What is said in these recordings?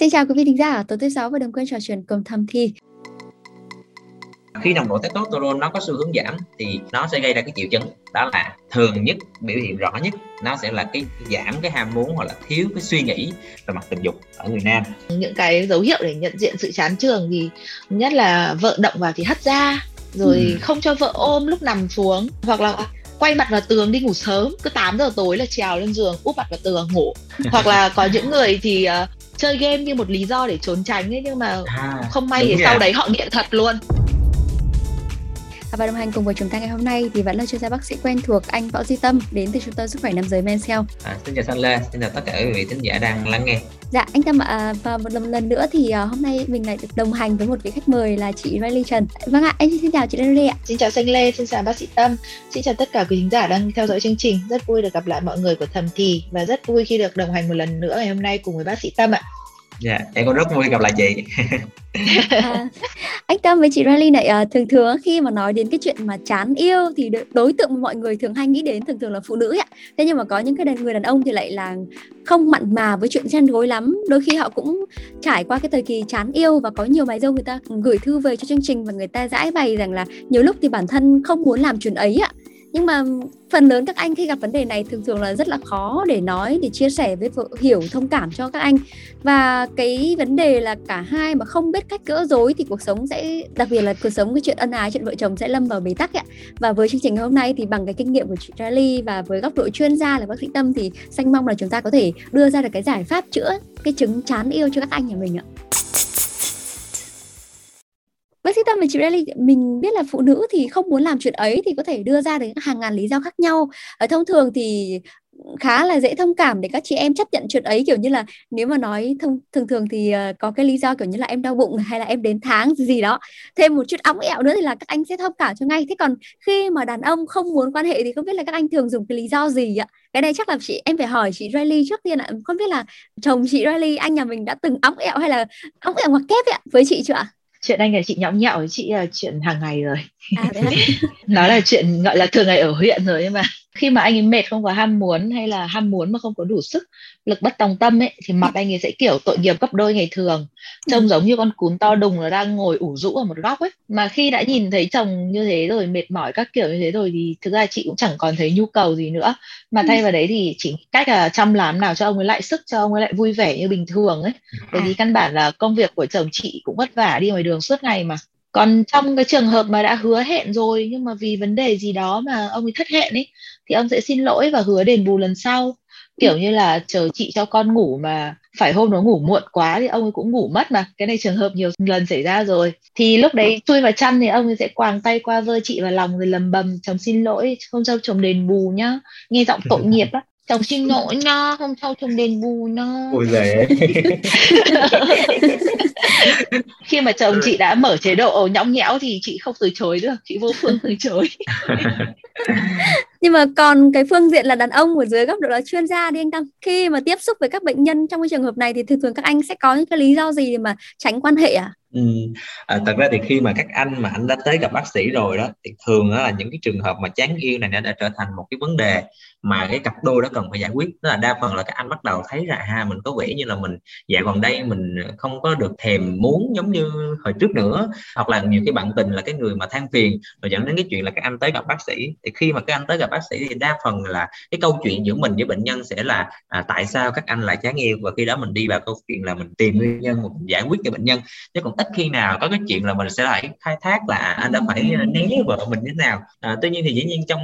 Xin chào quý vị thính giả, tối thứ sáu và đừng quên trò chuyện cùng thầm thi. Khi nồng độ testosterone nó có xu hướng giảm thì nó sẽ gây ra cái triệu chứng đó là thường nhất biểu hiện rõ nhất. Nó sẽ là cái giảm cái ham muốn hoặc là thiếu cái suy nghĩ về mặt tình dục ở người nam. Những cái dấu hiệu để nhận diện sự chán trường thì nhất là vợ động vào thì hất ra rồi ừ. không cho vợ ôm lúc nằm xuống hoặc là quay mặt vào tường đi ngủ sớm cứ 8 giờ tối là trèo lên giường úp mặt vào tường ngủ. Hoặc là có những người thì uh, chơi game như một lý do để trốn tránh ấy nhưng mà à, không may thì sau đấy họ nghiện thật luôn và đồng hành cùng với chúng ta ngày hôm nay thì vẫn là chuyên gia bác sĩ quen thuộc anh Võ Duy Tâm đến từ trung tâm sức khỏe nam giới Men Health. À, xin chào Thanh Lê, xin chào tất cả quý vị thính giả đang lắng nghe. Dạ anh Tâm ạ, à, và một lần, lần nữa thì uh, hôm nay mình lại được đồng hành với một vị khách mời là chị Riley Trần. Vâng ạ, anh xin chào chị Riley ạ. Xin chào Xanh Lê, xin chào bác sĩ Tâm, xin chào tất cả quý khán giả đang theo dõi chương trình. Rất vui được gặp lại mọi người của Thầm Thì và rất vui khi được đồng hành một lần nữa ngày hôm nay cùng với bác sĩ Tâm ạ. Dạ, em cũng rất vui gặp lại chị. à, anh Tâm với chị Rally này à, thường thường khi mà nói đến cái chuyện mà chán yêu thì đối tượng mà mọi người thường hay nghĩ đến thường thường là phụ nữ ạ. Thế nhưng mà có những cái đàn người đàn ông thì lại là không mặn mà với chuyện chăn gối lắm. Đôi khi họ cũng trải qua cái thời kỳ chán yêu và có nhiều bài dâu người ta gửi thư về cho chương trình và người ta giải bày rằng là nhiều lúc thì bản thân không muốn làm chuyện ấy ạ nhưng mà phần lớn các anh khi gặp vấn đề này thường thường là rất là khó để nói, để chia sẻ với hiểu, thông cảm cho các anh. Và cái vấn đề là cả hai mà không biết cách gỡ rối thì cuộc sống sẽ, đặc biệt là cuộc sống cái chuyện ân ái, chuyện vợ chồng sẽ lâm vào bế tắc ạ. Và với chương trình hôm nay thì bằng cái kinh nghiệm của chị Charlie và với góc độ chuyên gia là bác sĩ tâm thì xanh mong là chúng ta có thể đưa ra được cái giải pháp chữa cái chứng chán yêu cho các anh nhà mình ạ bác sĩ tâm và chị Riley mình biết là phụ nữ thì không muốn làm chuyện ấy thì có thể đưa ra được hàng ngàn lý do khác nhau. Ở thông thường thì khá là dễ thông cảm để các chị em chấp nhận chuyện ấy kiểu như là nếu mà nói thông thường thường thì uh, có cái lý do kiểu như là em đau bụng hay là em đến tháng gì đó thêm một chút óng ẹo nữa thì là các anh sẽ thông cảm cho ngay. Thế còn khi mà đàn ông không muốn quan hệ thì không biết là các anh thường dùng cái lý do gì ạ? Cái này chắc là chị em phải hỏi chị Riley trước tiên ạ. Không biết là chồng chị Riley anh nhà mình đã từng óng ẹo hay là óng ẹo hoặc kép ạ với chị chưa ạ? Chuyện anh và chị nhõng nhẽo với chị là chuyện hàng ngày rồi. À, nó là chuyện gọi là thường ngày ở huyện rồi nhưng mà khi mà anh ấy mệt không có ham muốn hay là ham muốn mà không có đủ sức lực bất tòng tâm ấy thì mặt anh ấy sẽ kiểu tội nghiệp gấp đôi ngày thường. Trông ừ. giống như con cún to đùng là đang ngồi ủ rũ ở một góc ấy. Mà khi đã nhìn thấy chồng như thế rồi mệt mỏi các kiểu như thế rồi thì thực ra chị cũng chẳng còn thấy nhu cầu gì nữa. Mà thay ừ. vào đấy thì chỉ cách là chăm làm nào cho ông ấy lại sức cho ông ấy lại vui vẻ như bình thường ấy. Bởi vì căn bản là công việc của chồng chị cũng vất vả đi ngoài đường suốt ngày mà còn trong cái trường hợp mà đã hứa hẹn rồi, nhưng mà vì vấn đề gì đó mà ông ấy thất hẹn ấy, thì ông sẽ xin lỗi và hứa đền bù lần sau. Kiểu như là chờ chị cho con ngủ mà phải hôm đó ngủ muộn quá thì ông ấy cũng ngủ mất mà. Cái này trường hợp nhiều lần xảy ra rồi. Thì lúc đấy chui vào chăn thì ông ấy sẽ quàng tay qua vơ chị vào lòng rồi lầm bầm, chồng xin lỗi, không cho chồng đền bù nhá. Nghe giọng tội nghiệp á chồng xin lỗi nha không cho chồng đền bù nha ôi giời khi mà chồng chị đã mở chế độ nhõng nhẽo thì chị không từ chối được chị vô phương từ chối nhưng mà còn cái phương diện là đàn ông ở dưới góc độ là chuyên gia đi anh Tâm. Khi mà tiếp xúc với các bệnh nhân trong cái trường hợp này thì thường thường các anh sẽ có những cái lý do gì để mà tránh quan hệ à Ừ. À, thật ra thì khi mà các anh mà anh đã tới gặp bác sĩ rồi đó thì thường đó là những cái trường hợp mà chán yêu này nó đã trở thành một cái vấn đề mà cái cặp đôi đó cần phải giải quyết. Đó là đa phần là các anh bắt đầu thấy là ha mình có vẻ như là mình dạo gần đây mình không có được thèm muốn giống như hồi trước nữa. Hoặc là nhiều cái bạn tình là cái người mà than phiền rồi dẫn đến cái chuyện là các anh tới gặp bác sĩ. Thì khi mà các anh tới gặp bác sĩ thì đa phần là cái câu chuyện giữa mình với bệnh nhân sẽ là à, tại sao các anh lại chán yêu? Và khi đó mình đi vào câu chuyện là mình tìm nguyên nhân mình giải quyết cho bệnh nhân. Chứ còn ít khi nào có cái chuyện là mình sẽ phải khai thác là à, anh đã phải né vợ mình như thế nào. À, tuy nhiên thì dĩ nhiên trong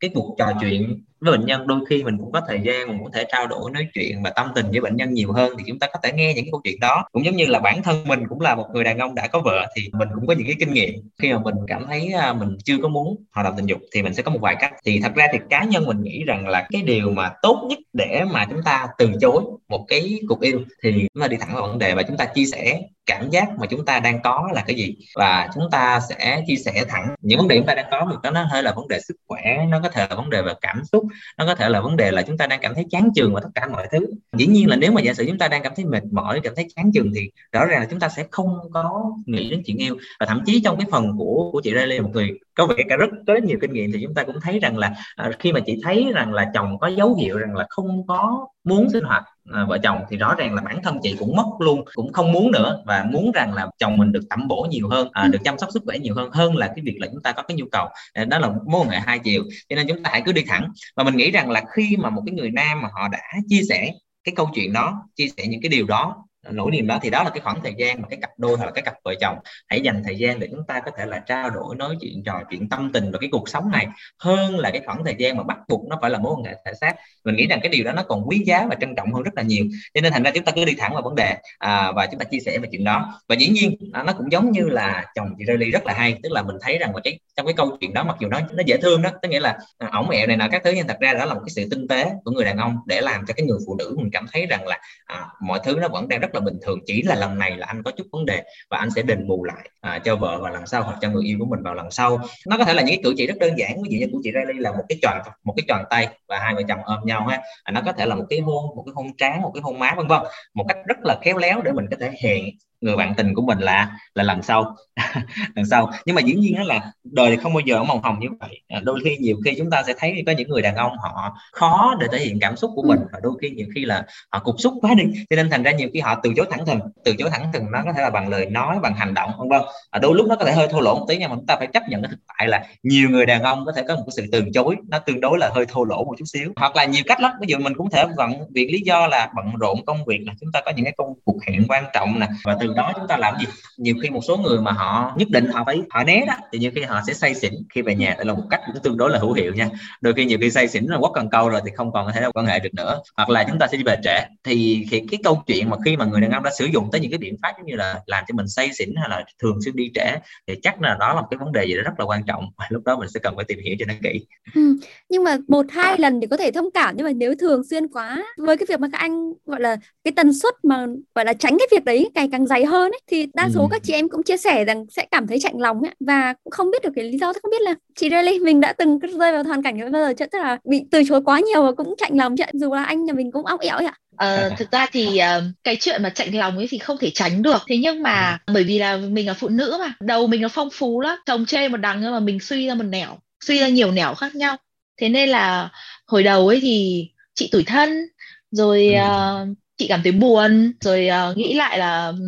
cái cuộc trò chuyện với bệnh nhân, đôi khi mình cũng có thời gian, mình cũng thể trao đổi, nói chuyện và tâm tình với bệnh nhân nhiều hơn thì chúng ta có thể nghe những cái câu chuyện đó. Cũng giống như là bản thân mình cũng là một người đàn ông đã có vợ thì mình cũng có những cái kinh nghiệm. Khi mà mình cảm thấy à, mình chưa có muốn hoạt động tình dục thì mình sẽ có một vài cách. Thì thật ra thì cá nhân mình nghĩ rằng là cái điều mà tốt nhất để mà chúng ta từ chối một cái cuộc yêu thì chúng ta đi thẳng vào vấn đề và chúng ta chia sẻ cảm giác mà chúng ta đang có là cái gì? Và chúng ta sẽ chia sẻ thẳng những vấn đề chúng ta đang có một nó hơi thể là vấn đề sức khỏe, nó có thể là vấn đề về cảm xúc, nó có thể là vấn đề là chúng ta đang cảm thấy chán chường và tất cả mọi thứ. Dĩ nhiên là nếu mà giả sử chúng ta đang cảm thấy mệt mỏi, cảm thấy chán chường thì rõ ràng là chúng ta sẽ không có nghĩ đến chuyện yêu. Và thậm chí trong cái phần của của chị Riley một người có vẻ cả rất có rất nhiều kinh nghiệm thì chúng ta cũng thấy rằng là à, khi mà chị thấy rằng là chồng có dấu hiệu rằng là không có muốn sinh hoạt à, vợ chồng thì rõ ràng là bản thân chị cũng mất luôn cũng không muốn nữa và muốn rằng là chồng mình được tẩm bổ nhiều hơn à, được chăm sóc sức khỏe nhiều hơn hơn là cái việc là chúng ta có cái nhu cầu. À, đó là mối quan hệ hai chiều cho nên chúng ta hãy cứ đi thẳng. Và mình nghĩ rằng là khi mà một cái người nam mà họ đã chia sẻ cái câu chuyện đó chia sẻ những cái điều đó nỗi niềm đó thì đó là cái khoảng thời gian mà cái cặp đôi hoặc là cái cặp vợ chồng hãy dành thời gian để chúng ta có thể là trao đổi nói chuyện trò chuyện tâm tình và cái cuộc sống này hơn là cái khoảng thời gian mà bắt buộc nó phải là mối quan hệ thể xác. Mình nghĩ rằng cái điều đó nó còn quý giá và trân trọng hơn rất là nhiều. Cho nên thành ra chúng ta cứ đi thẳng vào vấn đề à, và chúng ta chia sẻ về chuyện đó. Và dĩ nhiên à, nó cũng giống như là chồng chị Riley rất là hay tức là mình thấy rằng mà cái trong cái câu chuyện đó mặc dù nó nó dễ thương đó tức nghĩa là à, ổng mẹo này nọ các thứ nhưng thật ra đó là một cái sự tinh tế của người đàn ông để làm cho cái người phụ nữ mình cảm thấy rằng là à, mọi thứ nó vẫn đang rất là bình thường chỉ là lần này là anh có chút vấn đề và anh sẽ đền bù lại à, cho vợ vào lần sau hoặc cho người yêu của mình vào lần sau. Nó có thể là những cái cử chỉ rất đơn giản ví dụ như của chị Riley là một cái tròn một cái tròn tay và hai vợ chồng ôm nhau ha. À, nó có thể là một cái hôn một cái hôn trán một cái hôn má vân vân một cách rất là khéo léo để mình có thể hẹn người bạn tình của mình là là lần sau. Lần sau. Nhưng mà dĩ nhiên đó là đời thì không bao giờ màu hồng như vậy. À, đôi khi nhiều khi chúng ta sẽ thấy có những người đàn ông họ khó để thể hiện cảm xúc của mình và đôi khi nhiều khi là họ cục xúc quá đi. Cho nên thành ra nhiều khi họ từ chối thẳng thừng từ chối thẳng thừng nó có thể là bằng lời nói bằng hành động vân vân. À, đôi lúc nó có thể hơi thô lỗ một tí nhưng mà chúng ta phải chấp nhận cái thực tại là nhiều người đàn ông có thể có một cái sự từ chối nó tương đối là hơi thô lỗ một chút xíu. Hoặc là nhiều cách lắm. Ví dụ mình cũng thể vận việc lý do là bận rộn công việc là chúng ta có những cái công cuộc hẹn quan trọng nè. Và từ đó chúng ta làm gì? Nhiều khi một số người mà họ nhất định họ phải họ né đó thì nhiều khi họ sẽ say xỉn khi về nhà. Đó là một cách cũng tương đối là hữu hiệu nha. Đôi khi nhiều khi say xỉn là quất cần câu rồi thì không còn có thể quan hệ được nữa. Hoặc là chúng ta sẽ đi về trễ. Thì khi cái câu chuyện mà khi mà người đàn ông đã sử dụng tới những cái biện pháp giống như là làm cho mình say xỉn hay là thường xuyên đi trễ thì chắc là đó là một cái vấn đề gì đó rất là quan trọng. Và lúc đó mình sẽ cần phải tìm hiểu cho nó kỹ. Ừ, nhưng mà một hai lần thì có thể thông cảm. Nhưng mà nếu thường xuyên quá với cái việc mà các anh gọi là cái tần suất mà gọi là tránh cái việc đấy ngày càng dày hơn ấy, thì đa số ừ. các chị em cũng chia sẻ rằng sẽ cảm thấy chạnh lòng ấy, và cũng không biết được cái lý do không biết là chị Riley mình đã từng rơi vào hoàn cảnh như bao giờ chứ tức là bị từ chối quá nhiều và cũng chạnh lòng chứ dù là anh nhà mình cũng óc ẻo ạ. Ờ, thực ra thì uh, cái chuyện mà chạnh lòng ấy thì không thể tránh được. Thế nhưng mà bởi vì là mình là phụ nữ mà đầu mình nó phong phú lắm chồng chê một đằng nhưng mà mình suy ra một nẻo suy ra nhiều nẻo khác nhau. Thế nên là hồi đầu ấy thì chị tủi thân rồi uh, chị cảm thấy buồn. Rồi uh, nghĩ lại là um,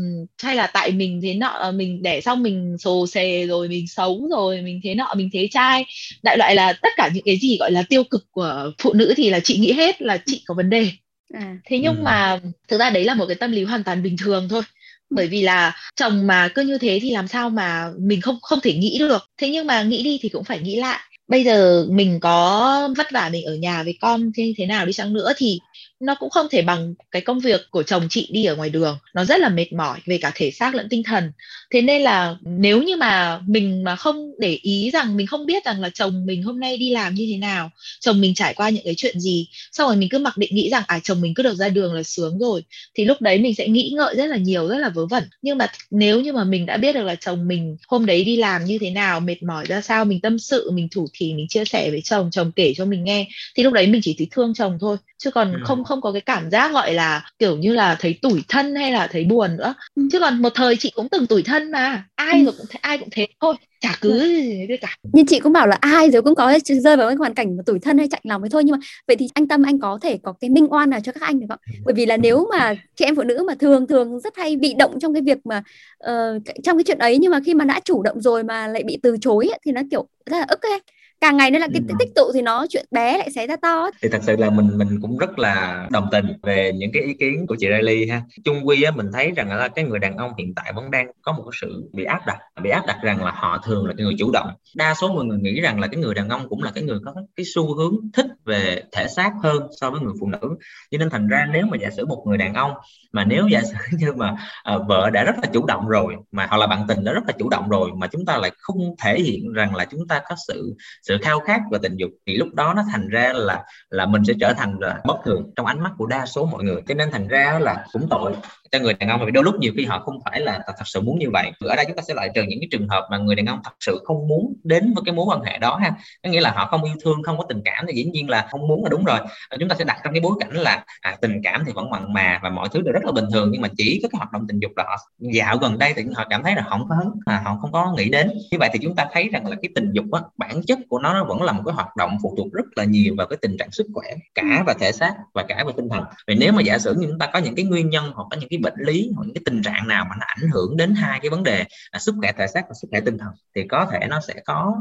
hay là tại mình thế nọ uh, mình đẻ xong mình sồ xề rồi mình xấu rồi mình thế nọ mình thế trai. Đại loại là tất cả những cái gì gọi là tiêu cực của phụ nữ thì là chị nghĩ hết là chị có vấn đề. À. thế nhưng ừ. mà thực ra đấy là một cái tâm lý hoàn toàn bình thường thôi. Bởi vì là chồng mà cứ như thế thì làm sao mà mình không không thể nghĩ được. Thế nhưng mà nghĩ đi thì cũng phải nghĩ lại. Bây giờ mình có vất vả mình ở nhà với con thế thế nào đi chăng nữa thì nó cũng không thể bằng cái công việc của chồng chị đi ở ngoài đường. Nó rất là mệt mỏi về cả thể xác lẫn tinh thần. Thế nên là nếu như mà mình mà không để ý rằng mình không biết rằng là chồng mình hôm nay đi làm như thế nào chồng mình trải qua những cái chuyện gì xong rồi mình cứ mặc định nghĩ rằng à chồng mình cứ được ra đường là sướng rồi thì lúc đấy mình sẽ nghĩ ngợi rất là nhiều rất là vớ vẩn. Nhưng mà nếu như mà mình đã biết được là chồng mình hôm đấy đi làm như thế nào mệt mỏi ra sao mình tâm sự mình thủ thì mình chia sẻ với chồng chồng kể cho mình nghe thì lúc đấy mình chỉ thấy thương chồng thôi. Chứ còn ừ. không không có cái cảm giác gọi là kiểu như là thấy tủi thân hay là thấy buồn nữa ừ. chứ còn một thời chị cũng từng tủi thân mà ai ừ. rồi cũng thế, ai cũng thế thôi chả cứ ừ. gì cả nhưng chị cũng bảo là ai rồi cũng có rơi vào cái hoàn cảnh mà tủi thân hay chạnh lòng ấy thôi nhưng mà vậy thì anh tâm anh có thể có cái minh oan nào cho các anh được không bởi vì là nếu mà chị em phụ nữ mà thường thường rất hay bị động trong cái việc mà uh, trong cái chuyện ấy nhưng mà khi mà đã chủ động rồi mà lại bị từ chối ấy, thì nó kiểu rất là ức ấy càng ngày nó là cái ừ. tích tụ thì nó chuyện bé lại xảy ra to thì thật sự là mình mình cũng rất là đồng tình về những cái ý kiến của chị Riley ha. Chung quy á mình thấy rằng là cái người đàn ông hiện tại vẫn đang có một sự bị áp đặt bị áp đặt rằng là họ thường là cái người chủ động. Đa số mọi người nghĩ rằng là cái người đàn ông cũng là cái người có cái xu hướng thích về thể xác hơn so với người phụ nữ. Cho nên thành ra nếu mà giả sử một người đàn ông mà nếu giả sử như mà à, vợ đã rất là chủ động rồi mà hoặc là bạn tình đã rất là chủ động rồi mà chúng ta lại không thể hiện rằng là chúng ta có sự sự khao khát và tình dục thì lúc đó nó thành ra là là mình sẽ trở thành là bất thường trong ánh mắt của đa số mọi người. Cho nên thành ra là cũng tội cho người đàn ông vì đôi lúc nhiều khi họ không phải là thật sự muốn như vậy. Ở đây chúng ta sẽ loại trừ những cái trường hợp mà người đàn ông thật sự không muốn đến với cái mối quan hệ đó ha. Có nghĩa là họ không yêu thương không có tình cảm thì dĩ nhiên là không muốn là đúng rồi. Chúng ta sẽ đặt trong cái bối cảnh là à, tình cảm thì vẫn mặn mà và mọi thứ đều rất là bình thường nhưng mà chỉ có cái hoạt động tình dục là họ dạo gần đây thì họ cảm thấy là không có hứng à, họ không có nghĩ đến. Như vậy thì chúng ta thấy rằng là cái tình dục á, bản chất của của nó nó vẫn là một cái hoạt động phụ thuộc rất là nhiều vào cái tình trạng sức khỏe cả về thể xác và cả về tinh thần. Vì nếu mà giả sử như chúng ta có những cái nguyên nhân hoặc có những cái bệnh lý hoặc những cái tình trạng nào mà nó ảnh hưởng đến hai cái vấn đề là sức khỏe thể xác và sức khỏe tinh thần thì có thể nó sẽ có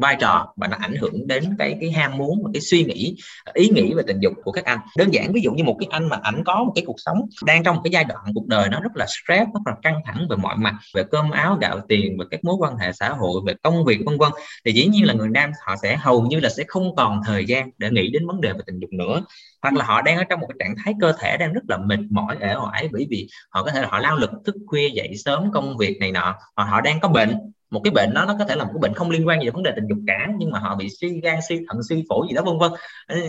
vai trò và nó ảnh hưởng đến cái cái ham muốn và cái suy nghĩ, ý nghĩ về tình dục của các anh. Đơn giản, ví dụ như một cái anh mà ảnh có một cái cuộc sống đang trong một cái giai đoạn cuộc đời nó rất là stress, rất là căng thẳng về mọi mặt, về cơm áo, gạo tiền, về các mối quan hệ xã hội, về công việc, vân vân, thì dĩ nhiên là người nam họ sẽ hầu như là sẽ không còn thời gian để nghĩ đến vấn đề về tình dục nữa. Hoặc là họ đang ở trong một cái trạng thái cơ thể đang rất là mệt mỏi ể oải bởi vì họ có thể là họ lao lực thức khuya dậy sớm công việc này nọ, hoặc họ đang có bệnh một cái bệnh đó nó có thể là một cái bệnh không liên quan gì đến vấn đề tình dục cả nhưng mà họ bị suy gan suy thận suy phổi gì đó vân vân.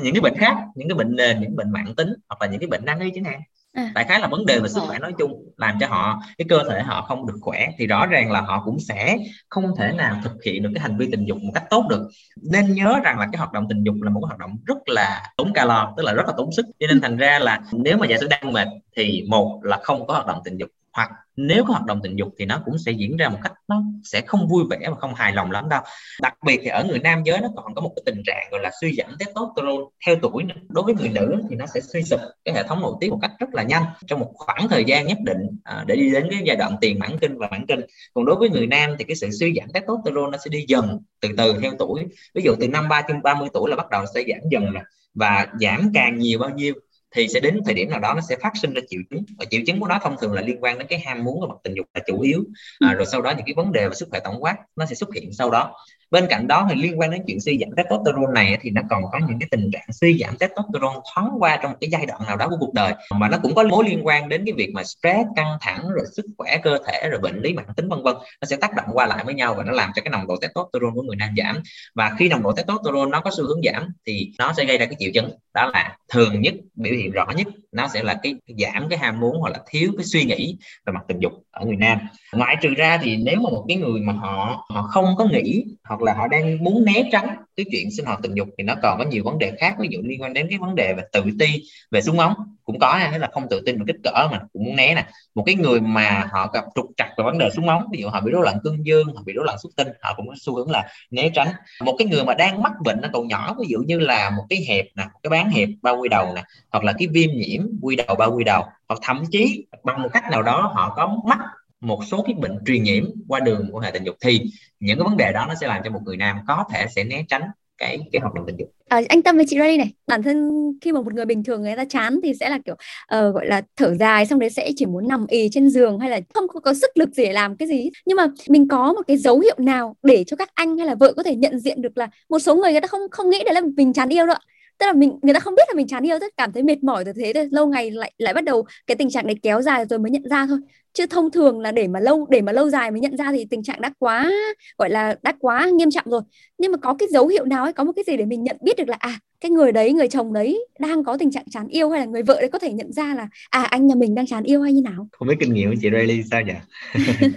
Những cái bệnh khác những cái bệnh nền những bệnh mạng tính hoặc là những cái bệnh nan y chẳng hạn. À. đại khái là vấn đề về sức khỏe nói chung làm cho họ cái cơ thể họ không được khỏe thì rõ ràng là họ cũng sẽ không thể nào thực hiện được cái hành vi tình dục một cách tốt được. Nên nhớ rằng là cái hoạt động tình dục là một cái hoạt động rất là tốn calo tức là rất là tốn sức. Cho nên thành ra là nếu mà giả sử đang mệt thì một là không có hoạt động tình dục hoặc nếu có hoạt động tình dục thì nó cũng sẽ diễn ra một cách nó sẽ không vui vẻ và không hài lòng lắm đâu. Đặc biệt thì ở người nam giới nó còn có một cái tình trạng gọi là suy giảm testosterone theo tuổi đối với người nữ thì nó sẽ suy sụp cái hệ thống nội tiết một cách rất là nhanh trong một khoảng thời gian nhất định à, để đi đến cái giai đoạn tiền mãn kinh và mãn kinh. Còn đối với người nam thì cái sự suy giảm testosterone nó sẽ đi dần từ từ theo tuổi. Ví dụ từ năm ba ba mươi tuổi là bắt đầu sẽ giảm dần rồi và giảm càng nhiều bao nhiêu thì sẽ đến thời điểm nào đó nó sẽ phát sinh ra triệu chứng. Và triệu chứng của nó thông thường là liên quan đến cái ham muốn của mặt tình dục là chủ yếu. À, ừ. rồi sau đó những cái vấn đề về sức khỏe tổng quát nó sẽ xuất hiện sau đó bên cạnh đó thì liên quan đến chuyện suy giảm testosterone này thì nó còn có những cái tình trạng suy giảm testosterone thoáng qua trong một cái giai đoạn nào đó của cuộc đời. Mà nó cũng có mối liên quan đến cái việc mà stress căng thẳng, rồi sức khỏe cơ thể, rồi bệnh lý mãn tính, vân vân. Nó sẽ tác động qua lại với nhau và nó làm cho cái nồng độ testosterone của người nam giảm. Và khi nồng độ testosterone nó có xu hướng giảm thì nó sẽ gây ra cái triệu chứng. Đó là thường nhất, biểu hiện rõ nhất nó sẽ là cái giảm cái ham muốn hoặc là thiếu cái suy nghĩ về mặt tình dục ở người nam. Ngoại trừ ra thì nếu mà một cái người mà họ họ không có nghĩ hoặc là họ đang muốn né tránh cái chuyện sinh hoạt tình dục thì nó còn có nhiều vấn đề khác, ví dụ liên quan đến cái vấn đề về tự ti, về súng ống, cũng có hay là không tự tin về kích cỡ mà cũng muốn né nè. Một cái người mà họ gặp trục trặc về vấn đề súng ống, ví dụ họ bị rối loạn cương dương, họ bị rối loạn xuất tinh, họ cũng có xu hướng là né tránh. Một cái người mà đang mắc bệnh nó còn nhỏ, ví dụ như là một cái hẹp nè cái bán hẹp bao quy đầu nè, hoặc là cái viêm nhiễm quy đầu bao quy đầu, hoặc thậm chí bằng một cách nào đó họ có mắc một số cái bệnh truyền nhiễm qua đường của hệ tình dục thì những cái vấn đề đó nó sẽ làm cho một người nam có thể sẽ né tránh cái cái hoạt động tình dục. À, anh Tâm với chị Ray này, bản thân khi mà một người bình thường người ta chán thì sẽ là kiểu uh, gọi là thở dài xong đấy sẽ chỉ muốn nằm ì trên giường hay là không có, có sức lực gì để làm cái gì. Nhưng mà mình có một cái dấu hiệu nào để cho các anh hay là vợ có thể nhận diện được là một số người người ta không không nghĩ đấy là mình chán yêu đâu tức là mình người ta không biết là mình chán yêu tức cảm thấy mệt mỏi rồi thế thôi lâu ngày lại lại bắt đầu cái tình trạng này kéo dài rồi mới nhận ra thôi. Chứ thông thường là để mà lâu để mà lâu dài mới nhận ra thì tình trạng đã quá gọi là đã quá nghiêm trọng rồi. Nhưng mà có cái dấu hiệu nào ấy có một cái gì để mình nhận biết được là à cái người đấy người chồng đấy đang có tình trạng chán yêu hay là người vợ đấy có thể nhận ra là à anh nhà mình đang chán yêu hay như nào? Không biết kinh nghiệm của chị Rayleigh sao nhỉ?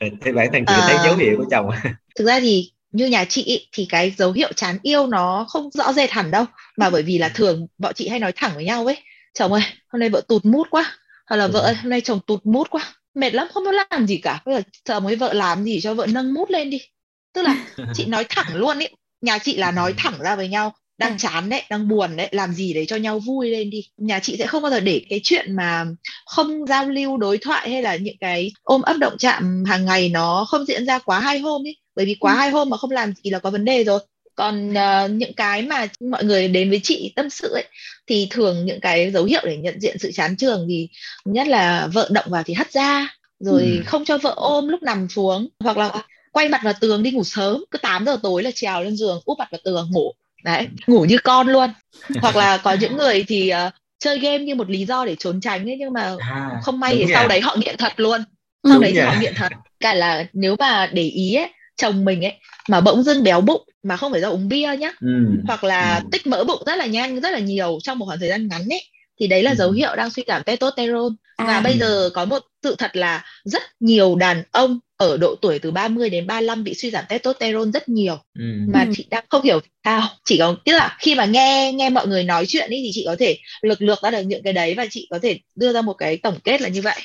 Thế bản thân chị à... thấy dấu hiệu của chồng thực ra thì như nhà chị thì cái dấu hiệu chán yêu nó không rõ rệt hẳn đâu. Mà bởi vì là thường bọn chị hay nói thẳng với nhau ấy chồng ơi hôm nay vợ tụt mút quá. Hoặc là vợ ơi hôm nay chồng tụt mút quá mệt lắm không biết làm gì cả. Bây giờ chồng với vợ làm gì cho vợ nâng mút lên đi. Tức là chị nói thẳng luôn ấy nhà chị là nói thẳng ra với nhau đang chán đấy đang buồn đấy làm gì để cho nhau vui lên đi. Nhà chị sẽ không bao giờ để cái chuyện mà không giao lưu đối thoại hay là những cái ôm ấp động chạm hàng ngày nó không diễn ra quá hai hôm ấy bởi vì quá ừ. hai hôm mà không làm gì là có vấn đề rồi. Còn uh, những cái mà mọi người đến với chị tâm sự ấy thì thường những cái dấu hiệu để nhận diện sự chán trường thì nhất là vợ động vào thì hất ra rồi ừ. không cho vợ ôm lúc nằm xuống. Hoặc là quay mặt vào tường đi ngủ sớm cứ 8 giờ tối là trèo lên giường úp mặt vào tường ngủ. Đấy ngủ như con luôn. Hoặc là có những người thì uh, chơi game như một lý do để trốn tránh ấy nhưng mà à, không may thì sau đấy họ nghiện thật luôn. Sau đúng đấy thì họ nghiện thật. Cả là nếu mà để ý ấy chồng mình ấy mà bỗng dưng béo bụng mà không phải do uống bia nhá ừ. hoặc là ừ. tích mỡ bụng rất là nhanh rất là nhiều trong một khoảng thời gian ngắn ấy thì đấy là ừ. dấu hiệu đang suy giảm testosterone à. và bây giờ có một sự thật là rất nhiều đàn ông ở độ tuổi từ 30 đến 35 bị suy giảm testosterone rất nhiều ừ. mà chị đang không hiểu sao chỉ có tức là khi mà nghe nghe mọi người nói chuyện ấy thì chị có thể lực lược ra được những cái đấy và chị có thể đưa ra một cái tổng kết là như vậy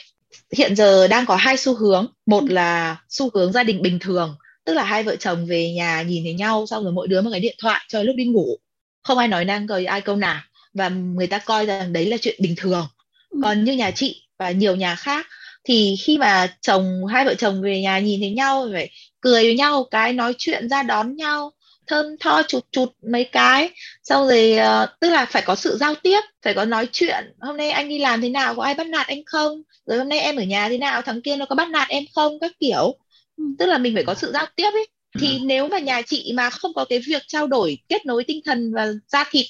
hiện giờ đang có hai xu hướng một là xu hướng gia đình bình thường tức là hai vợ chồng về nhà nhìn thấy nhau xong rồi mỗi đứa một cái điện thoại cho lúc đi ngủ. Không ai nói năng cười ai câu nào. Và người ta coi rằng đấy là chuyện bình thường. Ừ. còn như nhà chị và nhiều nhà khác thì khi mà chồng hai vợ chồng về nhà nhìn thấy nhau phải cười với nhau cái nói chuyện ra đón nhau thơm tho chụt chụt mấy cái. Xong rồi uh, tức là phải có sự giao tiếp phải có nói chuyện. Hôm nay anh đi làm thế nào có ai bắt nạt anh không? Rồi hôm nay em ở nhà thế nào thằng kia nó có bắt nạt em không? Các kiểu tức là mình phải có sự giao tiếp ấy. Thì ừ. nếu mà nhà chị mà không có cái việc trao đổi kết nối tinh thần và da thịt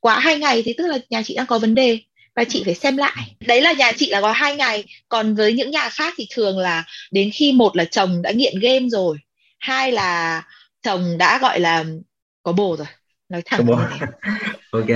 quá hai ngày thì tức là nhà chị đang có vấn đề và chị phải xem lại. Đấy là nhà chị là có hai ngày. Còn với những nhà khác thì thường là đến khi một là chồng đã nghiện game rồi hai là chồng đã gọi là có bồ rồi. Nói thẳng bồ. ok.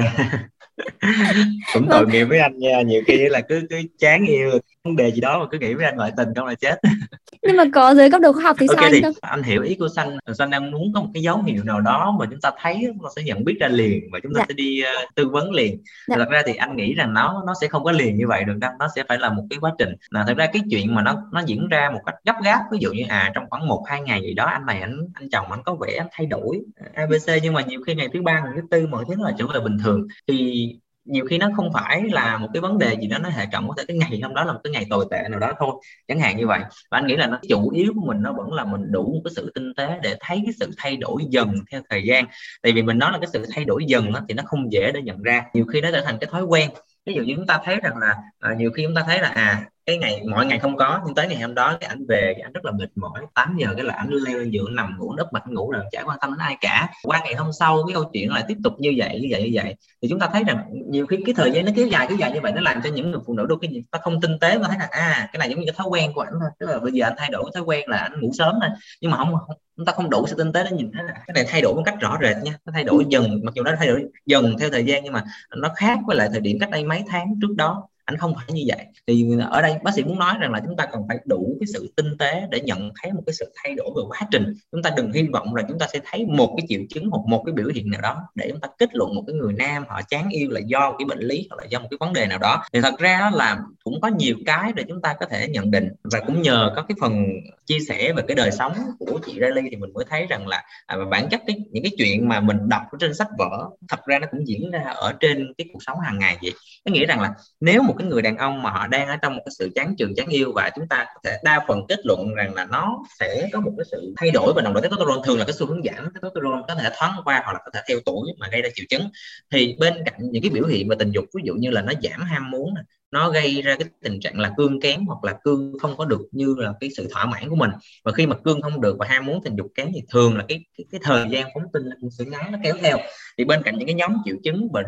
Cũng tội nghiệp với anh nha. Nhiều khi là cứ cứ chán yêu vấn đề gì đó mà cứ nghĩ với anh ngoại tình không là chết nhưng mà có dưới góc độ khoa học thì okay, sao anh thì anh hiểu ý của xanh. Xanh đang muốn có một cái dấu hiệu nào đó mà chúng ta thấy nó sẽ nhận biết ra liền và chúng ta dạ. sẽ đi uh, tư vấn liền. Dạ. thật ra thì anh nghĩ rằng nó nó sẽ không có liền như vậy được đâu. Nó sẽ phải là một cái quá trình. Là thật ra cái chuyện mà nó nó diễn ra một cách gấp gáp ví dụ như à trong khoảng một hai ngày gì đó anh này anh anh chồng anh có vẻ anh thay đổi abc nhưng mà nhiều khi ngày thứ ba ngày thứ tư mọi thứ là trở về bình thường. Thì nhiều khi nó không phải là một cái vấn đề gì đó nó hệ trọng có thể cái ngày hôm đó là một cái ngày tồi tệ nào đó thôi chẳng hạn như vậy. Và anh nghĩ là nó chủ yếu của mình nó vẫn là mình đủ một cái sự tinh tế để thấy cái sự thay đổi dần theo thời gian. Tại vì mình nói là cái sự thay đổi dần đó, thì nó không dễ để nhận ra. Nhiều khi nó trở thành cái thói quen ví dụ như chúng ta thấy rằng là à, nhiều khi chúng ta thấy là à cái ngày mọi ngày không có nhưng tới ngày hôm đó cái ảnh về cái ảnh rất là mệt mỏi 8 giờ cái là ảnh leo lên giường nằm ngủ đất mặt ngủ rồi chả quan tâm đến ai cả. Qua ngày hôm sau cái câu chuyện lại tiếp tục như vậy như vậy như vậy. Thì chúng ta thấy rằng nhiều khi cái thời gian nó kéo dài kéo dài như vậy nó làm cho những người phụ nữ đôi khi ta không tinh tế mà thấy là à cái này giống như cái thói quen của ảnh thôi. Tức là bây giờ anh thay đổi cái thói quen là anh ngủ sớm thôi nhưng mà không, không chúng ta không đủ sự tinh tế để nhìn thấy là cái này thay đổi một cách rõ rệt nha. Nó thay đổi dần, mặc dù nó thay đổi dần theo thời gian nhưng mà nó khác với lại thời điểm cách đây mấy tháng trước đó anh không phải như vậy. Thì ở đây bác sĩ muốn nói rằng là chúng ta cần phải đủ cái sự tinh tế để nhận thấy một cái sự thay đổi về quá trình. Chúng ta đừng hy vọng là chúng ta sẽ thấy một cái triệu chứng hoặc một cái biểu hiện nào đó để chúng ta kết luận một cái người nam họ chán yêu là do cái bệnh lý hoặc là do một cái vấn đề nào đó. Thì thật ra là cũng có nhiều cái để chúng ta có thể nhận định và cũng nhờ có cái phần chia sẻ về cái đời sống của chị Riley thì mình mới thấy rằng là à, bản chất cái những cái chuyện mà mình đọc ở trên sách vở thật ra nó cũng diễn ra ở trên cái cuộc sống hàng ngày vậy. Có nghĩa rằng là nếu một cái người đàn ông mà họ đang ở trong một cái sự chán trường chán yêu và chúng ta có thể đa phần kết luận rằng là nó sẽ có một cái sự thay đổi và nồng độ testosterone thường là cái xu hướng giảm, testosterone có thể thoáng qua hoặc là có thể theo tuổi mà gây ra triệu chứng. Thì bên cạnh những cái biểu hiện về tình dục, ví dụ như là nó giảm ham muốn nó gây ra cái tình trạng là cương kém hoặc là cương không có được như là cái sự thỏa mãn của mình. Và khi mà cương không được và ham muốn tình dục kém thì thường là cái cái, cái thời gian phóng tinh cũng sẽ ngắn nó kéo theo. Thì bên cạnh những cái nhóm triệu chứng về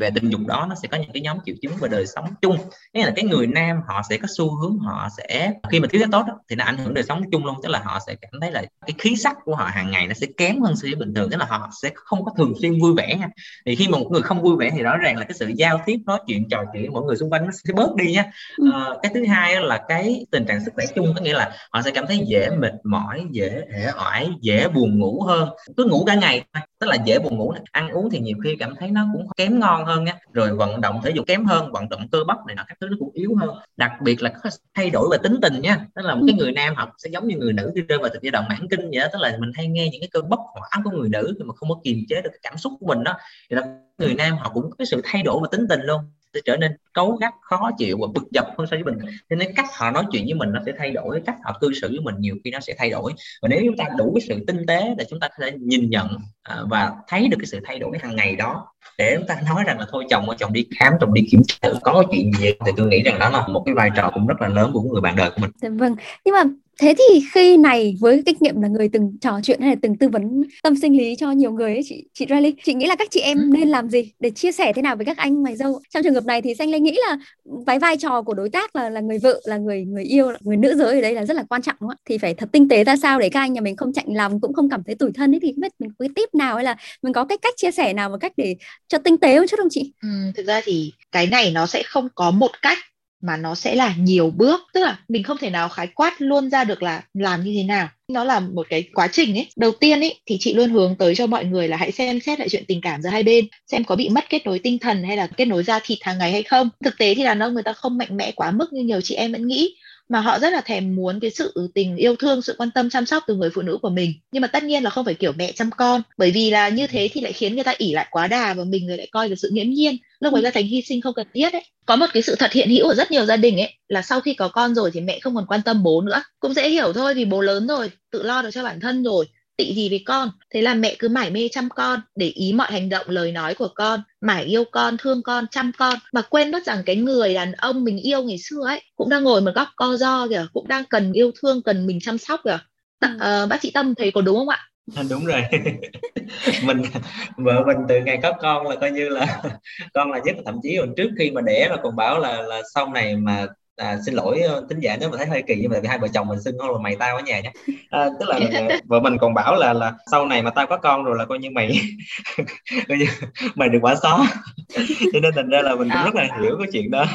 về tình dục đó nó sẽ có những cái nhóm triệu chứng về đời sống chung. Nghĩa là cái người nam họ sẽ có xu hướng họ sẽ khi mà thiếu tốt đó, thì nó ảnh hưởng đời sống chung luôn. Tức là họ sẽ cảm thấy là cái khí sắc của họ hàng ngày nó sẽ kém hơn so với bình thường. Tức là họ sẽ không có thường xuyên vui vẻ nha. Thì khi mà một người không vui vẻ thì rõ ràng là cái sự giao tiếp nói chuyện trò chuyện mọi người xung quanh nó sẽ bớt đi nha à, cái thứ hai là cái tình trạng sức khỏe chung có nghĩa là họ sẽ cảm thấy dễ mệt mỏi dễ hể oải dễ buồn ngủ hơn. Cứ ngủ cả ngày tức là dễ buồn ngủ ăn uống thì nhiều khi cảm thấy nó cũng kém ngon hơn nha. Rồi vận động thể dục kém hơn vận động cơ bắp này nọ các thứ nó cũng yếu hơn. Đặc biệt là có thay đổi về tính tình nha. Tức là một cái người nam học sẽ giống như người nữ khi rơi vào giai đoạn mãn kinh vậy đó tức là mình hay nghe những cái cơn bốc hỏa của người nữ mà không có kiềm chế được cái cảm xúc của mình đó. Thì là người nam họ cũng có cái sự thay đổi về tính tình luôn sẽ trở nên cấu gắt, khó chịu và bực dọc hơn so với mình cho nên cách họ nói chuyện với mình nó sẽ thay đổi, cách họ cư xử với mình nhiều khi nó sẽ thay đổi. Và nếu chúng ta đủ cái sự tinh tế để chúng ta có thể nhìn nhận à, và thấy được cái sự thay đổi hàng ngày đó, để chúng ta nói rằng là thôi chồng ơi, chồng đi khám, chồng đi kiểm tra có chuyện gì thì tôi nghĩ rằng đó là một cái vai trò cũng rất là lớn của người bạn đời của mình. Dạ vâng. Nhưng mà thế thì khi này với kinh nghiệm là người từng trò chuyện hay là từng tư vấn tâm sinh lý cho nhiều người ấy chị chị Riley chị nghĩ là các chị em nên làm gì để chia sẻ thế nào với các anh mày dâu trong trường hợp này thì xanh lê nghĩ là cái vai trò của đối tác là là người vợ là người người yêu là người nữ giới ở đây là rất là quan trọng đúng không? thì phải thật tinh tế ra sao để các anh nhà mình không chạnh lòng cũng không cảm thấy tủi thân ấy thì không biết mình có cái tip nào hay là mình có cái cách chia sẻ nào một cách để cho tinh tế một chút không chị? Ừ, thực ra thì cái này nó sẽ không có một cách mà nó sẽ là nhiều bước. Tức là mình không thể nào khái quát luôn ra được là làm như thế nào. Nó là một cái quá trình ấy. Đầu tiên ấy, thì chị luôn hướng tới cho mọi người là hãy xem xét lại chuyện tình cảm giữa hai bên. Xem có bị mất kết nối tinh thần hay là kết nối da thịt hàng ngày hay không. Thực tế thì đàn ông người ta không mạnh mẽ quá mức như nhiều chị em vẫn nghĩ mà họ rất là thèm muốn cái sự tình yêu thương sự quan tâm chăm sóc từ người phụ nữ của mình. Nhưng mà tất nhiên là không phải kiểu mẹ chăm con. Bởi vì là như thế thì lại khiến người ta ỉ lại quá đà và mình lại coi được sự nghiễm nhiên. Lúc ấy ra thành hy sinh không cần thiết ấy. Có một cái sự thật hiện hữu ở rất nhiều gia đình ấy là sau khi có con rồi thì mẹ không còn quan tâm bố nữa. Cũng dễ hiểu thôi vì bố lớn rồi tự lo được cho bản thân rồi tị gì với con. Thế là mẹ cứ mải mê chăm con để ý mọi hành động lời nói của con mải yêu con thương con chăm con. Mà quên mất rằng cái người đàn ông mình yêu ngày xưa ấy cũng đang ngồi một góc co do kìa cũng đang cần yêu thương cần mình chăm sóc kìa. T- uh, bác sĩ tâm thấy có đúng không ạ? Đúng rồi. Mình vợ mình từ ngày có con là coi như là con là nhất thậm chí còn trước khi mà đẻ là còn bảo là là sau này mà à, xin lỗi ờ, tính giả nếu mà thấy hơi kỳ nhưng mà vì hai vợ chồng mình xưng không là mày tao ở nhà nhé à, tức là vợ mình còn bảo là là sau này mà tao có con rồi là coi như mày coi như mày được quả xó. Cho nên thành ra là mình cũng rất là hiểu cái chuyện đó.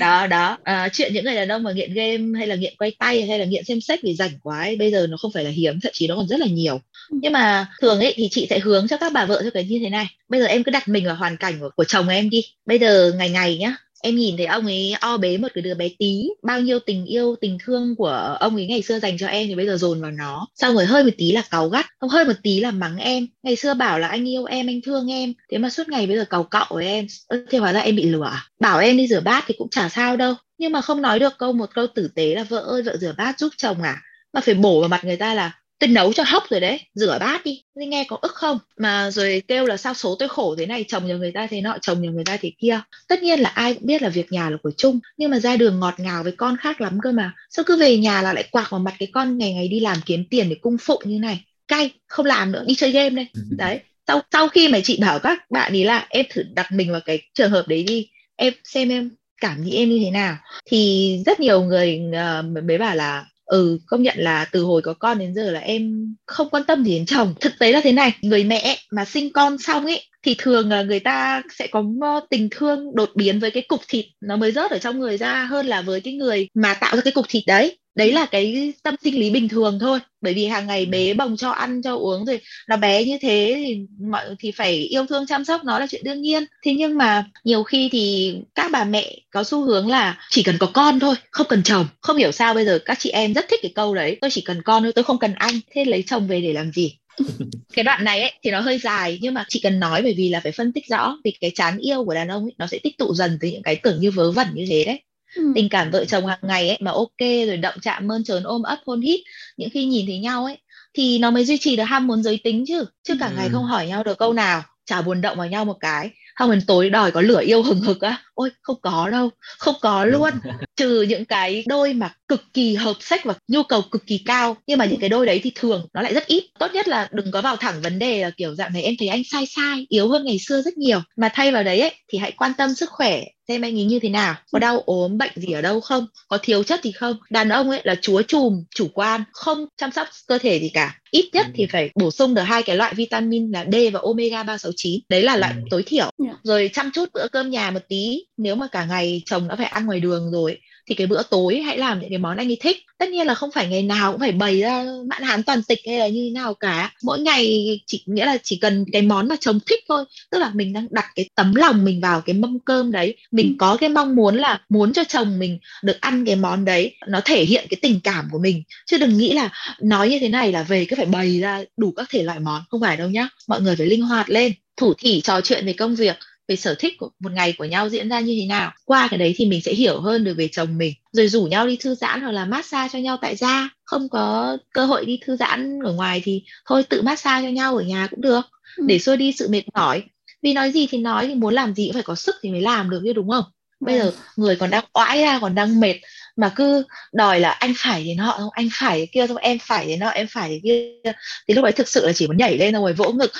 Đó đó. À, chuyện những người đàn ông mà nghiện game hay là nghiện quay tay hay là nghiện xem sách vì rảnh quá ấy, bây giờ nó không phải là hiếm thậm chí nó còn rất là nhiều. Ừ. nhưng mà thường ấy thì chị sẽ hướng cho các bà vợ cho cái như thế này. Bây giờ em cứ đặt mình vào hoàn cảnh của, của chồng em đi. Bây giờ ngày ngày nhá em nhìn thấy ông ấy o bế một cái đứa bé tí. Bao nhiêu tình yêu, tình thương của ông ấy ngày xưa dành cho em thì bây giờ dồn vào nó. Xong rồi hơi một tí là cáu gắt, không, hơi một tí là mắng em. Ngày xưa bảo là anh yêu em, anh thương em. Thế mà suốt ngày bây giờ cầu cậu với em. Thế hóa ra em bị lừa à? bảo em đi rửa bát thì cũng chả sao đâu. Nhưng mà không nói được câu một câu tử tế là vợ ơi, vợ rửa bát giúp chồng à? Mà phải bổ vào mặt người ta là tôi nấu cho hốc rồi đấy rửa bát đi. Tôi nghe có ức không? Mà rồi kêu là sao số tôi khổ thế này chồng nhà người ta thế nọ chồng nhà người ta thế kia. Tất nhiên là ai cũng biết là việc nhà là của chung nhưng mà ra đường ngọt ngào với con khác lắm cơ mà. Sao cứ về nhà là lại quạc vào mặt cái con ngày ngày đi làm kiếm tiền để cung phụng như này? Cay không làm nữa đi chơi game đây. Đấy sau sau khi mà chị bảo các bạn ý là em thử đặt mình vào cái trường hợp đấy đi. Em xem em cảm nghĩ em như thế nào. Thì rất nhiều người uh, mới bảo là ừ công nhận là từ hồi có con đến giờ là em không quan tâm gì đến chồng. Thực tế là thế này, người mẹ mà sinh con xong ấy, thì thường là người ta sẽ có ờ, tình thương đột biến với cái cục thịt nó mới rớt ở trong người ra hơn là với cái người mà tạo ra cái cục thịt đấy đấy là cái tâm sinh lý bình thường thôi. Bởi vì hàng ngày bế bồng cho ăn cho uống rồi nó bé như thế thì mọi thì phải yêu thương chăm sóc nó là chuyện đương nhiên. Thế nhưng mà nhiều khi thì các bà mẹ có xu hướng là chỉ cần có con thôi không cần chồng. Không hiểu sao bây giờ các chị em rất thích cái câu đấy tôi chỉ cần con thôi tôi không cần anh thế lấy chồng về để làm gì? Cái đoạn này ấy thì nó hơi dài nhưng mà chỉ cần nói bởi vì là phải phân tích rõ vì cái chán yêu của đàn ông ấy nó sẽ tích tụ dần từ những cái tưởng như vớ vẩn như thế đấy ừ. tình cảm vợ chồng hàng ngày ấy mà ok rồi động chạm mơn trớn ôm ấp hôn hít những khi nhìn thấy nhau ấy thì nó mới duy trì được ham muốn giới tính chứ chứ cả ừ. ngày không hỏi nhau được câu nào chả buồn động vào nhau một cái không đến tối đòi có lửa yêu hừng hực á ôi không có đâu không có luôn trừ những cái đôi mà cực kỳ hợp sách và nhu cầu cực kỳ cao nhưng mà những cái đôi đấy thì thường nó lại rất ít tốt nhất là đừng có vào thẳng vấn đề là kiểu dạng này em thấy anh sai sai yếu hơn ngày xưa rất nhiều mà thay vào đấy ấy, thì hãy quan tâm sức khỏe xem anh ấy như thế nào? Có đau ốm bệnh gì ở đâu không? Có thiếu chất gì không? Đàn ông ấy là chúa chùm chủ quan không chăm sóc cơ thể gì cả. Ít nhất thì phải bổ sung được hai cái loại vitamin là D và omega 369 đấy là loại tối thiểu. Dạ. rồi chăm chút bữa cơm nhà một tí. Nếu mà cả ngày chồng đã phải ăn ngoài đường rồi thì cái bữa tối hãy làm những cái món anh ấy thích. Tất nhiên là không phải ngày nào cũng phải bày ra mãn hán toàn tịch hay là như thế nào cả. Mỗi ngày chỉ nghĩa là chỉ cần cái món mà chồng thích thôi. Tức là mình đang đặt cái tấm lòng mình vào cái mâm cơm đấy. Mình ừ. có cái mong muốn là muốn cho chồng mình được ăn cái món đấy. Nó thể hiện cái tình cảm của mình. Chứ đừng nghĩ là nói như thế này là về cứ phải bày ra đủ các thể loại món. Không phải đâu nhá. Mọi người phải linh hoạt lên. Thủ thỉ trò chuyện về công việc về sở thích của một ngày của nhau diễn ra như thế nào? Qua cái đấy thì mình sẽ hiểu hơn được về chồng mình. Rồi rủ nhau đi thư giãn hoặc là massage cho nhau tại gia. Không có cơ hội đi thư giãn ở ngoài thì thôi tự massage cho nhau ở nhà cũng được. Ừ. để xua đi sự mệt mỏi. Vì nói gì thì nói thì muốn làm gì cũng phải có sức thì mới làm được chứ đúng không? Bây vâng. giờ người còn đang oãi ra còn đang mệt mà cứ đòi là anh phải đến họ không anh phải đến kia không em phải đến họ em phải đến kia. Thì lúc đấy thực sự là chỉ muốn nhảy lên rồi vỗ ngực.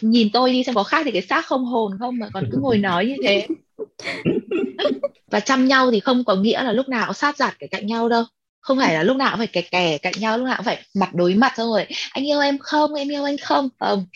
Nhìn tôi đi xem có khác thì cái xác không hồn không mà còn cứ ngồi nói như thế. Và chăm nhau thì không có nghĩa là lúc nào cũng sát giặt cái cạnh nhau đâu. Không phải là lúc nào cũng phải kè kè cạnh nhau, lúc nào cũng phải mặt đối mặt xong rồi, anh yêu em không? Em yêu anh không? Không.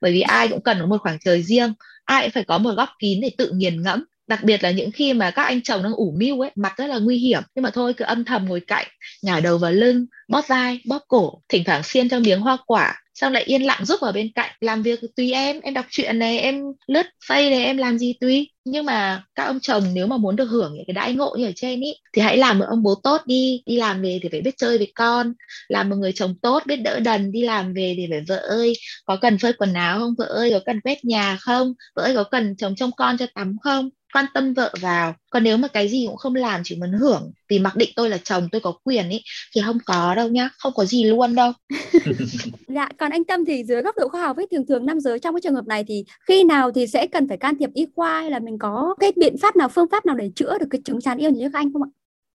Bởi vì ai cũng cần có một khoảng trời riêng, ai cũng phải có một góc kín để tự nghiền ngẫm đặc biệt là những khi mà các anh chồng đang ủ mưu ấy, mặt rất là nguy hiểm. Nhưng mà thôi, cứ âm thầm ngồi cạnh, ngả đầu vào lưng, bóp vai, bóp cổ, thỉnh thoảng xiên cho miếng hoa quả, xong lại yên lặng giúp ở bên cạnh, làm việc. Tùy em em đọc truyện này, em lướt face này, em làm gì tùy. Nhưng mà các ông chồng nếu mà muốn được hưởng những cái đãi ngộ như ở trên ý, thì hãy làm một ông bố tốt đi. Đi làm về thì phải biết chơi với con. Làm một người chồng tốt, biết đỡ đần, đi làm về thì phải vợ ơi, có cần phơi quần áo không? Vợ ơi, có cần quét nhà không? Vợ ơi, có cần chồng trông con cho tắm không? Quan tâm vợ vào. Còn nếu mà cái gì cũng không làm chỉ muốn hưởng vì mặc định tôi là chồng tôi có quyền ý thì không có đâu nhá không có gì luôn đâu. Dạ còn anh tâm thì dưới góc độ khoa học ấy thường thường nam giới trong cái trường hợp này thì khi nào thì sẽ cần phải can thiệp y khoa hay là mình có cái biện pháp nào phương pháp nào để chữa được cái chứng chán yêu như các anh không ạ?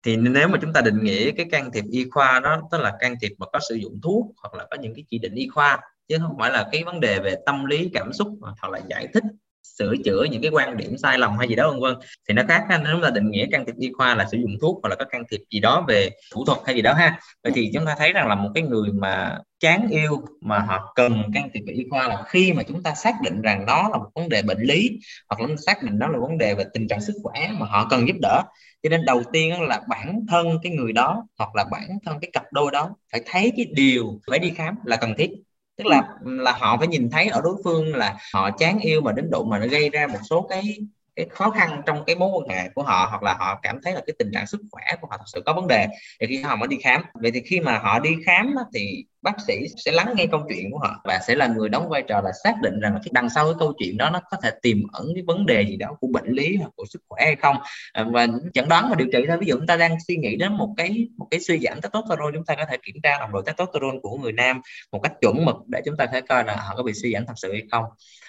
Thì nếu mà chúng ta định nghĩa cái can thiệp y khoa đó tức là can thiệp mà có sử dụng thuốc hoặc là có những cái chỉ định y khoa chứ không phải là cái vấn đề về tâm lý cảm xúc hoặc là giải thích sửa chữa những cái quan điểm sai lầm hay gì đó, vân vân. Thì nó khác ha, nếu là định nghĩa can thiệp y khoa là sử dụng thuốc hoặc là có can thiệp gì đó về thủ thuật hay gì đó ha. Vậy thì chúng ta thấy rằng là một cái người mà chán yêu mà họ cần can thiệp y khoa là khi mà chúng ta xác định rằng đó là một vấn đề bệnh lý hoặc là xác định đó là vấn đề về tình trạng sức khỏe mà họ cần giúp đỡ, cho nên đầu tiên là bản thân cái người đó hoặc là bản thân cái cặp đôi đó phải thấy cái điều phải đi khám là cần thiết tức là là họ phải nhìn thấy ở đối phương là họ chán yêu mà đến độ mà nó gây ra một số cái cái khó khăn trong cái mối quan hệ của họ, hoặc là họ cảm thấy là cái tình trạng sức khỏe của họ thật sự có vấn đề thì khi họ mới đi khám. Vậy thì khi mà họ đi khám thì bác sĩ sẽ lắng nghe câu chuyện của họ và sẽ là người đóng vai trò là xác định rằng là cái đằng sau cái câu chuyện đó nó có thể tiềm ẩn cái vấn đề gì đó của bệnh lý hoặc của sức khỏe hay không. À, và chẩn đoán và điều trị thôi. Ví dụ chúng ta đang suy nghĩ đến một cái một cái suy giảm testosterone chúng ta có thể kiểm tra nồng độ testosterone của người nam một cách chuẩn mực để chúng ta thể coi là họ có bị suy giảm thật sự hay không.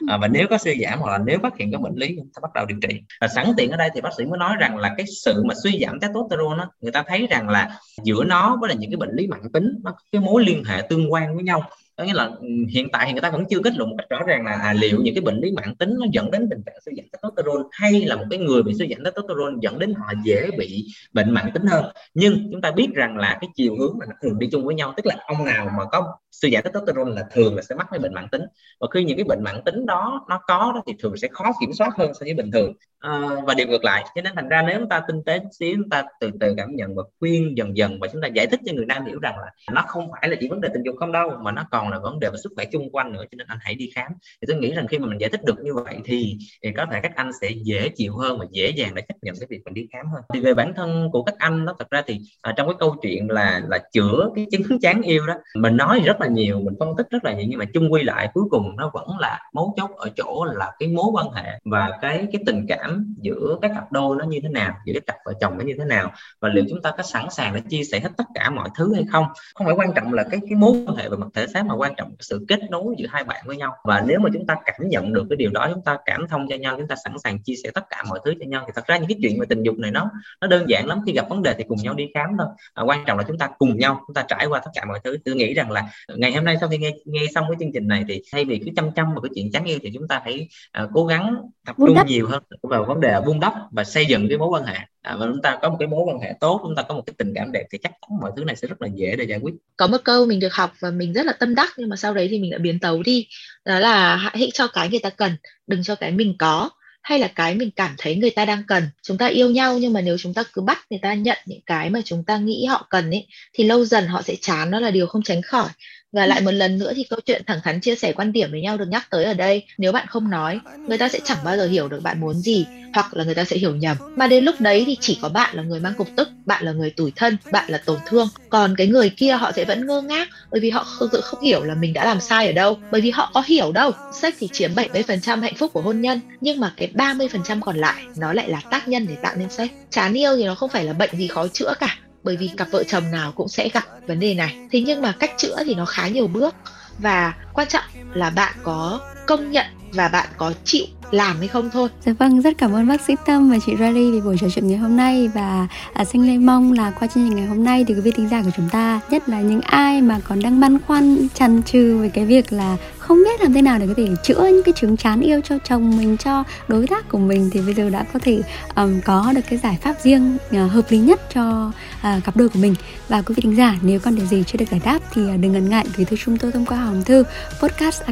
À, và nếu có suy giảm hoặc là nếu phát hiện có bệnh lý chúng ta bắt đầu điều trị. Và sẵn tiện ở đây thì bác sĩ mới nói rằng là cái sự mà suy giảm testosterone đó, người ta thấy rằng là giữa nó với là những cái bệnh lý mạng tính nó có cái mối liên hệ tương quan với nhau có nghĩa là ừ, hiện tại thì người ta vẫn chưa kết luận một cách rõ ràng là à, liệu những cái bệnh lý mạng tính nó dẫn đến tình trạng suy giảm testosterone hay là một cái người bị suy giảm testosterone dẫn đến họ dễ bị bệnh mạng tính hơn. Nhưng chúng ta biết rằng là cái chiều hướng mà nó thường đi chung với nhau tức là ông nào mà có suy giảm testosterone là thường là sẽ mắc cái bệnh mạng tính. Và khi những cái bệnh mạng tính đó nó có đó thì thường sẽ khó kiểm soát hơn so với bình thường. À, và điều ngược lại cho nên thành ra nếu chúng ta tinh tế xíu chúng ta từ từ cảm nhận và khuyên dần dần và chúng ta giải thích cho người nam hiểu rằng là nó không phải là chỉ vấn đề tình dục không đâu mà nó còn còn là vấn đề về sức khỏe chung quanh nữa cho nên anh hãy đi khám. Thì tôi nghĩ rằng khi mà mình giải thích được như vậy thì, thì có thể các anh sẽ dễ chịu hơn và dễ dàng để chấp nhận cái việc mình đi khám hơn. Thì về bản thân của các anh đó thật ra thì à, trong cái câu chuyện là là chữa cái chứng chán yêu đó mình nói rất là nhiều mình phân tích rất là nhiều nhưng mà chung quy lại cuối cùng nó vẫn là mấu chốt ở chỗ là cái mối quan hệ và cái cái tình cảm giữa các cặp đôi nó như thế nào giữa các cặp vợ chồng nó như thế nào và liệu chúng ta có sẵn sàng để chia sẻ hết tất cả mọi thứ hay không. Không phải quan trọng là cái cái mối quan hệ về mặt thể xác mà quan trọng là sự kết nối giữa hai bạn với nhau. Và nếu mà chúng ta cảm nhận được cái điều đó chúng ta cảm thông cho nhau chúng ta sẵn sàng chia sẻ tất cả mọi thứ cho nhau thì thật ra những cái chuyện về tình dục này nó nó đơn giản lắm. Khi gặp vấn đề thì cùng nhau đi khám thôi. À, quan trọng là chúng ta cùng nhau chúng ta trải qua tất cả mọi thứ. Tôi nghĩ rằng là ngày hôm nay sau khi nghe nghe xong cái chương trình này thì thay vì cứ chăm chăm vào cái chuyện chán yêu thì chúng ta hãy uh, cố gắng tập trung nhiều hơn vào vấn đề vun đắp và xây dựng cái mối quan hệ à, và chúng ta có một cái mối quan hệ tốt chúng ta có một cái tình cảm đẹp thì chắc chắn mọi thứ này sẽ rất là dễ để giải quyết. Có một câu mình được học và mình rất là tâm đắc nhưng mà sau đấy thì mình đã biến tấu đi. Đó là hãy cho cái người ta cần đừng cho cái mình có hay là cái mình cảm thấy người ta đang cần. Chúng ta yêu nhau nhưng mà nếu chúng ta cứ bắt người ta nhận những cái mà chúng ta nghĩ họ cần ấy thì lâu dần họ sẽ chán nó là điều không tránh khỏi và lại một lần nữa thì câu chuyện thẳng thắn chia sẻ quan điểm với nhau được nhắc tới ở đây. Nếu bạn không nói người ta sẽ chẳng bao giờ hiểu được bạn muốn gì hoặc là người ta sẽ hiểu nhầm. Mà đến lúc đấy thì chỉ có bạn là người mang cục tức bạn là người tủi thân bạn là tổn thương. Còn cái người kia họ sẽ vẫn ngơ ngác bởi vì họ không, không hiểu là mình đã làm sai ở đâu bởi vì họ có hiểu đâu. Sex thì chiếm 70% hạnh phúc của hôn nhân nhưng mà cái 30% còn lại nó lại là tác nhân để tạo nên sex. Chán yêu thì nó không phải là bệnh gì khó chữa cả bởi vì cặp vợ chồng nào cũng sẽ gặp vấn đề này. Thế nhưng mà cách chữa thì nó khá nhiều bước. Và quan trọng là bạn có công nhận và bạn có chịu làm hay không thôi. Dạ vâng, rất cảm ơn bác sĩ Tâm và chị Rally vì buổi trò chuyện ngày hôm nay. Và à, xin Lê mong là qua chương trình ngày hôm nay thì quý vị thính giả của chúng ta, nhất là những ai mà còn đang băn khoăn chần chừ về cái việc là không biết làm thế nào để có thể chữa những cái chứng chán yêu cho chồng mình cho đối tác của mình thì bây giờ đã có thể um, có được cái giải pháp riêng uh, hợp lý nhất cho À, cặp đôi của mình và quý vị thính giả, nếu còn điều gì chưa được giải đáp thì à, đừng ngần ngại gửi thư chúng tôi thông qua hòm thư podcast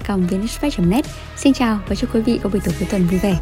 net Xin chào và chúc quý vị có buổi tối cuối tuần vui vẻ.